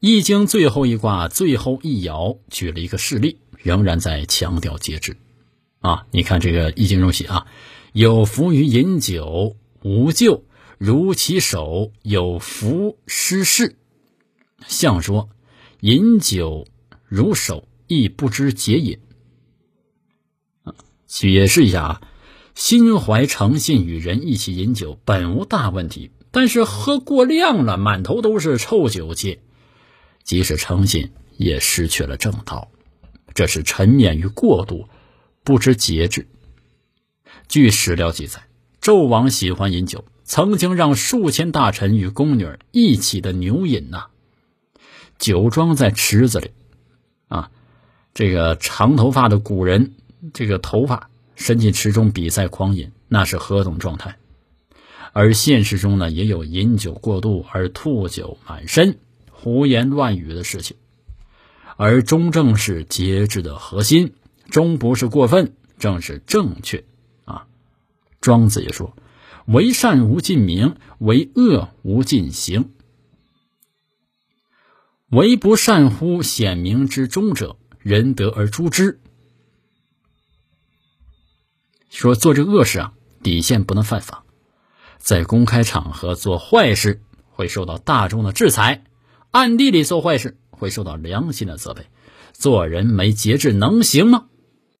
易经最后一卦最后一爻举了一个事例，仍然在强调节制。啊，你看这个易经中写啊，有福于饮酒，无咎，如其手有福失事。象说饮酒如手，亦不知节饮。解释一下啊，心怀诚信与人一起饮酒本无大问题，但是喝过量了，满头都是臭酒气，即使诚信也失去了正道，这是沉湎于过度。不知节制。据史料记载，纣王喜欢饮酒，曾经让数千大臣与宫女一起的牛饮呐。酒装在池子里，啊，这个长头发的古人，这个头发伸进池中比赛狂饮，那是何种状态？而现实中呢，也有饮酒过度而吐酒满身、胡言乱语的事情。而中正是节制的核心。终不是过分，正是正确啊！庄子也说：“为善无尽名，为恶无尽行。为不善乎显明之中者，人得而诛之。”说做这恶事啊，底线不能犯法，在公开场合做坏事会受到大众的制裁，暗地里做坏事会受到良心的责备。做人没节制能行吗？